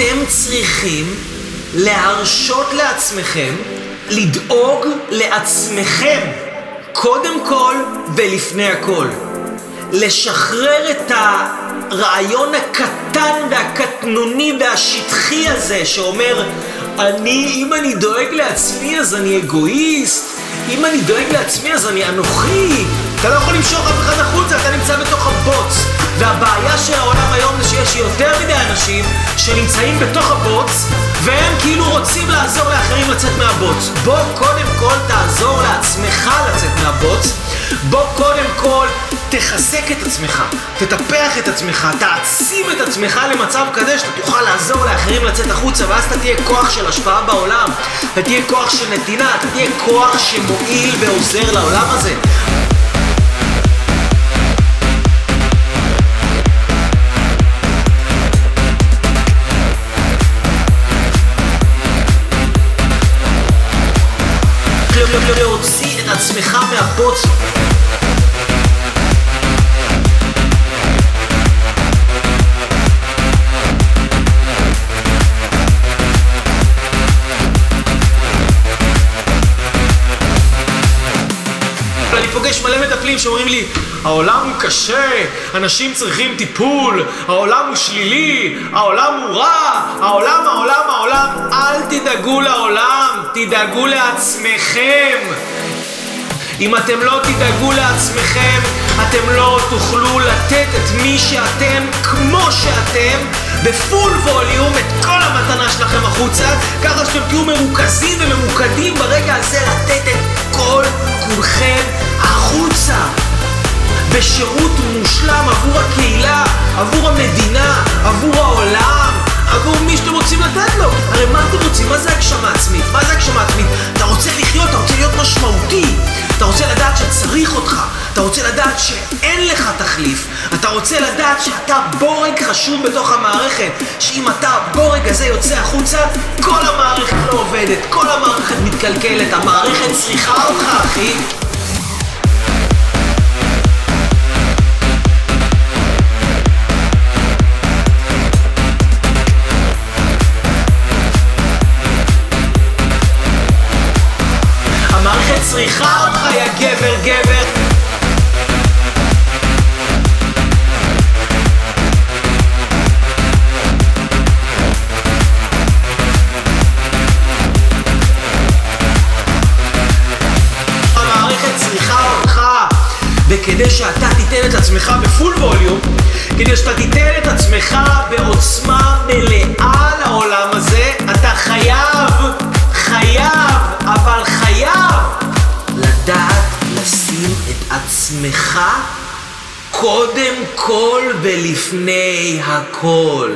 אתם צריכים להרשות לעצמכם לדאוג לעצמכם, קודם כל ולפני הכל. לשחרר את הרעיון הקטן והקטנוני והשטחי הזה שאומר אני, אם אני דואג לעצמי אז אני אגואיסט, אם אני דואג לעצמי אז אני אנוכי. אתה לא יכול למשוך אף אחד החוצה, אתה נמצא בתוך הבוץ. והבעיה של העולם שיש יותר מדי אנשים שנמצאים בתוך הבוץ והם כאילו רוצים לעזור לאחרים לצאת מהבוץ. בוא קודם כל תעזור לעצמך לצאת מהבוץ. בוא קודם כל תחזק את עצמך, תטפח את עצמך, תעצים את עצמך למצב כזה שאתה תוכל לעזור לאחרים לצאת החוצה ואז אתה תהיה כוח של השפעה בעולם, אתה תהיה כוח של נתינה, אתה תהיה כוח שמועיל ועוזר לעולם הזה. להוציא את עצמך מהבוץ אני פוגש מלא מטפלים שאומרים לי העולם הוא קשה, אנשים צריכים טיפול, העולם הוא שלילי, העולם הוא רע, העולם, העולם, העולם אל תדאגו לעולם, תדאגו לעצמכם. אם אתם לא תדאגו לעצמכם, אתם לא תוכלו לתת את מי שאתם כמו שאתם בפול ווליום את כל המתנה שלכם החוצה ככה שאתם תהיו מרוכזים וממוקדים ברגע הזה לתת את כל כולכם החוצה בשירות מושלם עבור הקהילה, עבור המדינה, עבור העולם, עבור מי שאתם רוצים לתת לו. הרי מה אתם רוצים? מה זה הגשמה עצמית? מה זה הגשמה עצמית? אתה רוצה לחיות, אתה רוצה להיות משמעותי. אתה רוצה לדעת שצריך אותך. אתה רוצה לדעת שאין לך תחליף. אתה רוצה לדעת שאתה בורג חשוב בתוך המערכת. שאם אתה הבורג הזה יוצא החוצה, כל המערכת לא עובדת, כל המערכת מתקלקלת, המערכת צריכה אותך, אחי. צריכה אותך, יא גבר גבר. וכדי שאתה תיתן את עצמך בפול ווליום, כדי שאתה תיתן את עצמך בעוצמה מלאה לעולם הזה, אתה חייב, קודם כל ולפני הכל.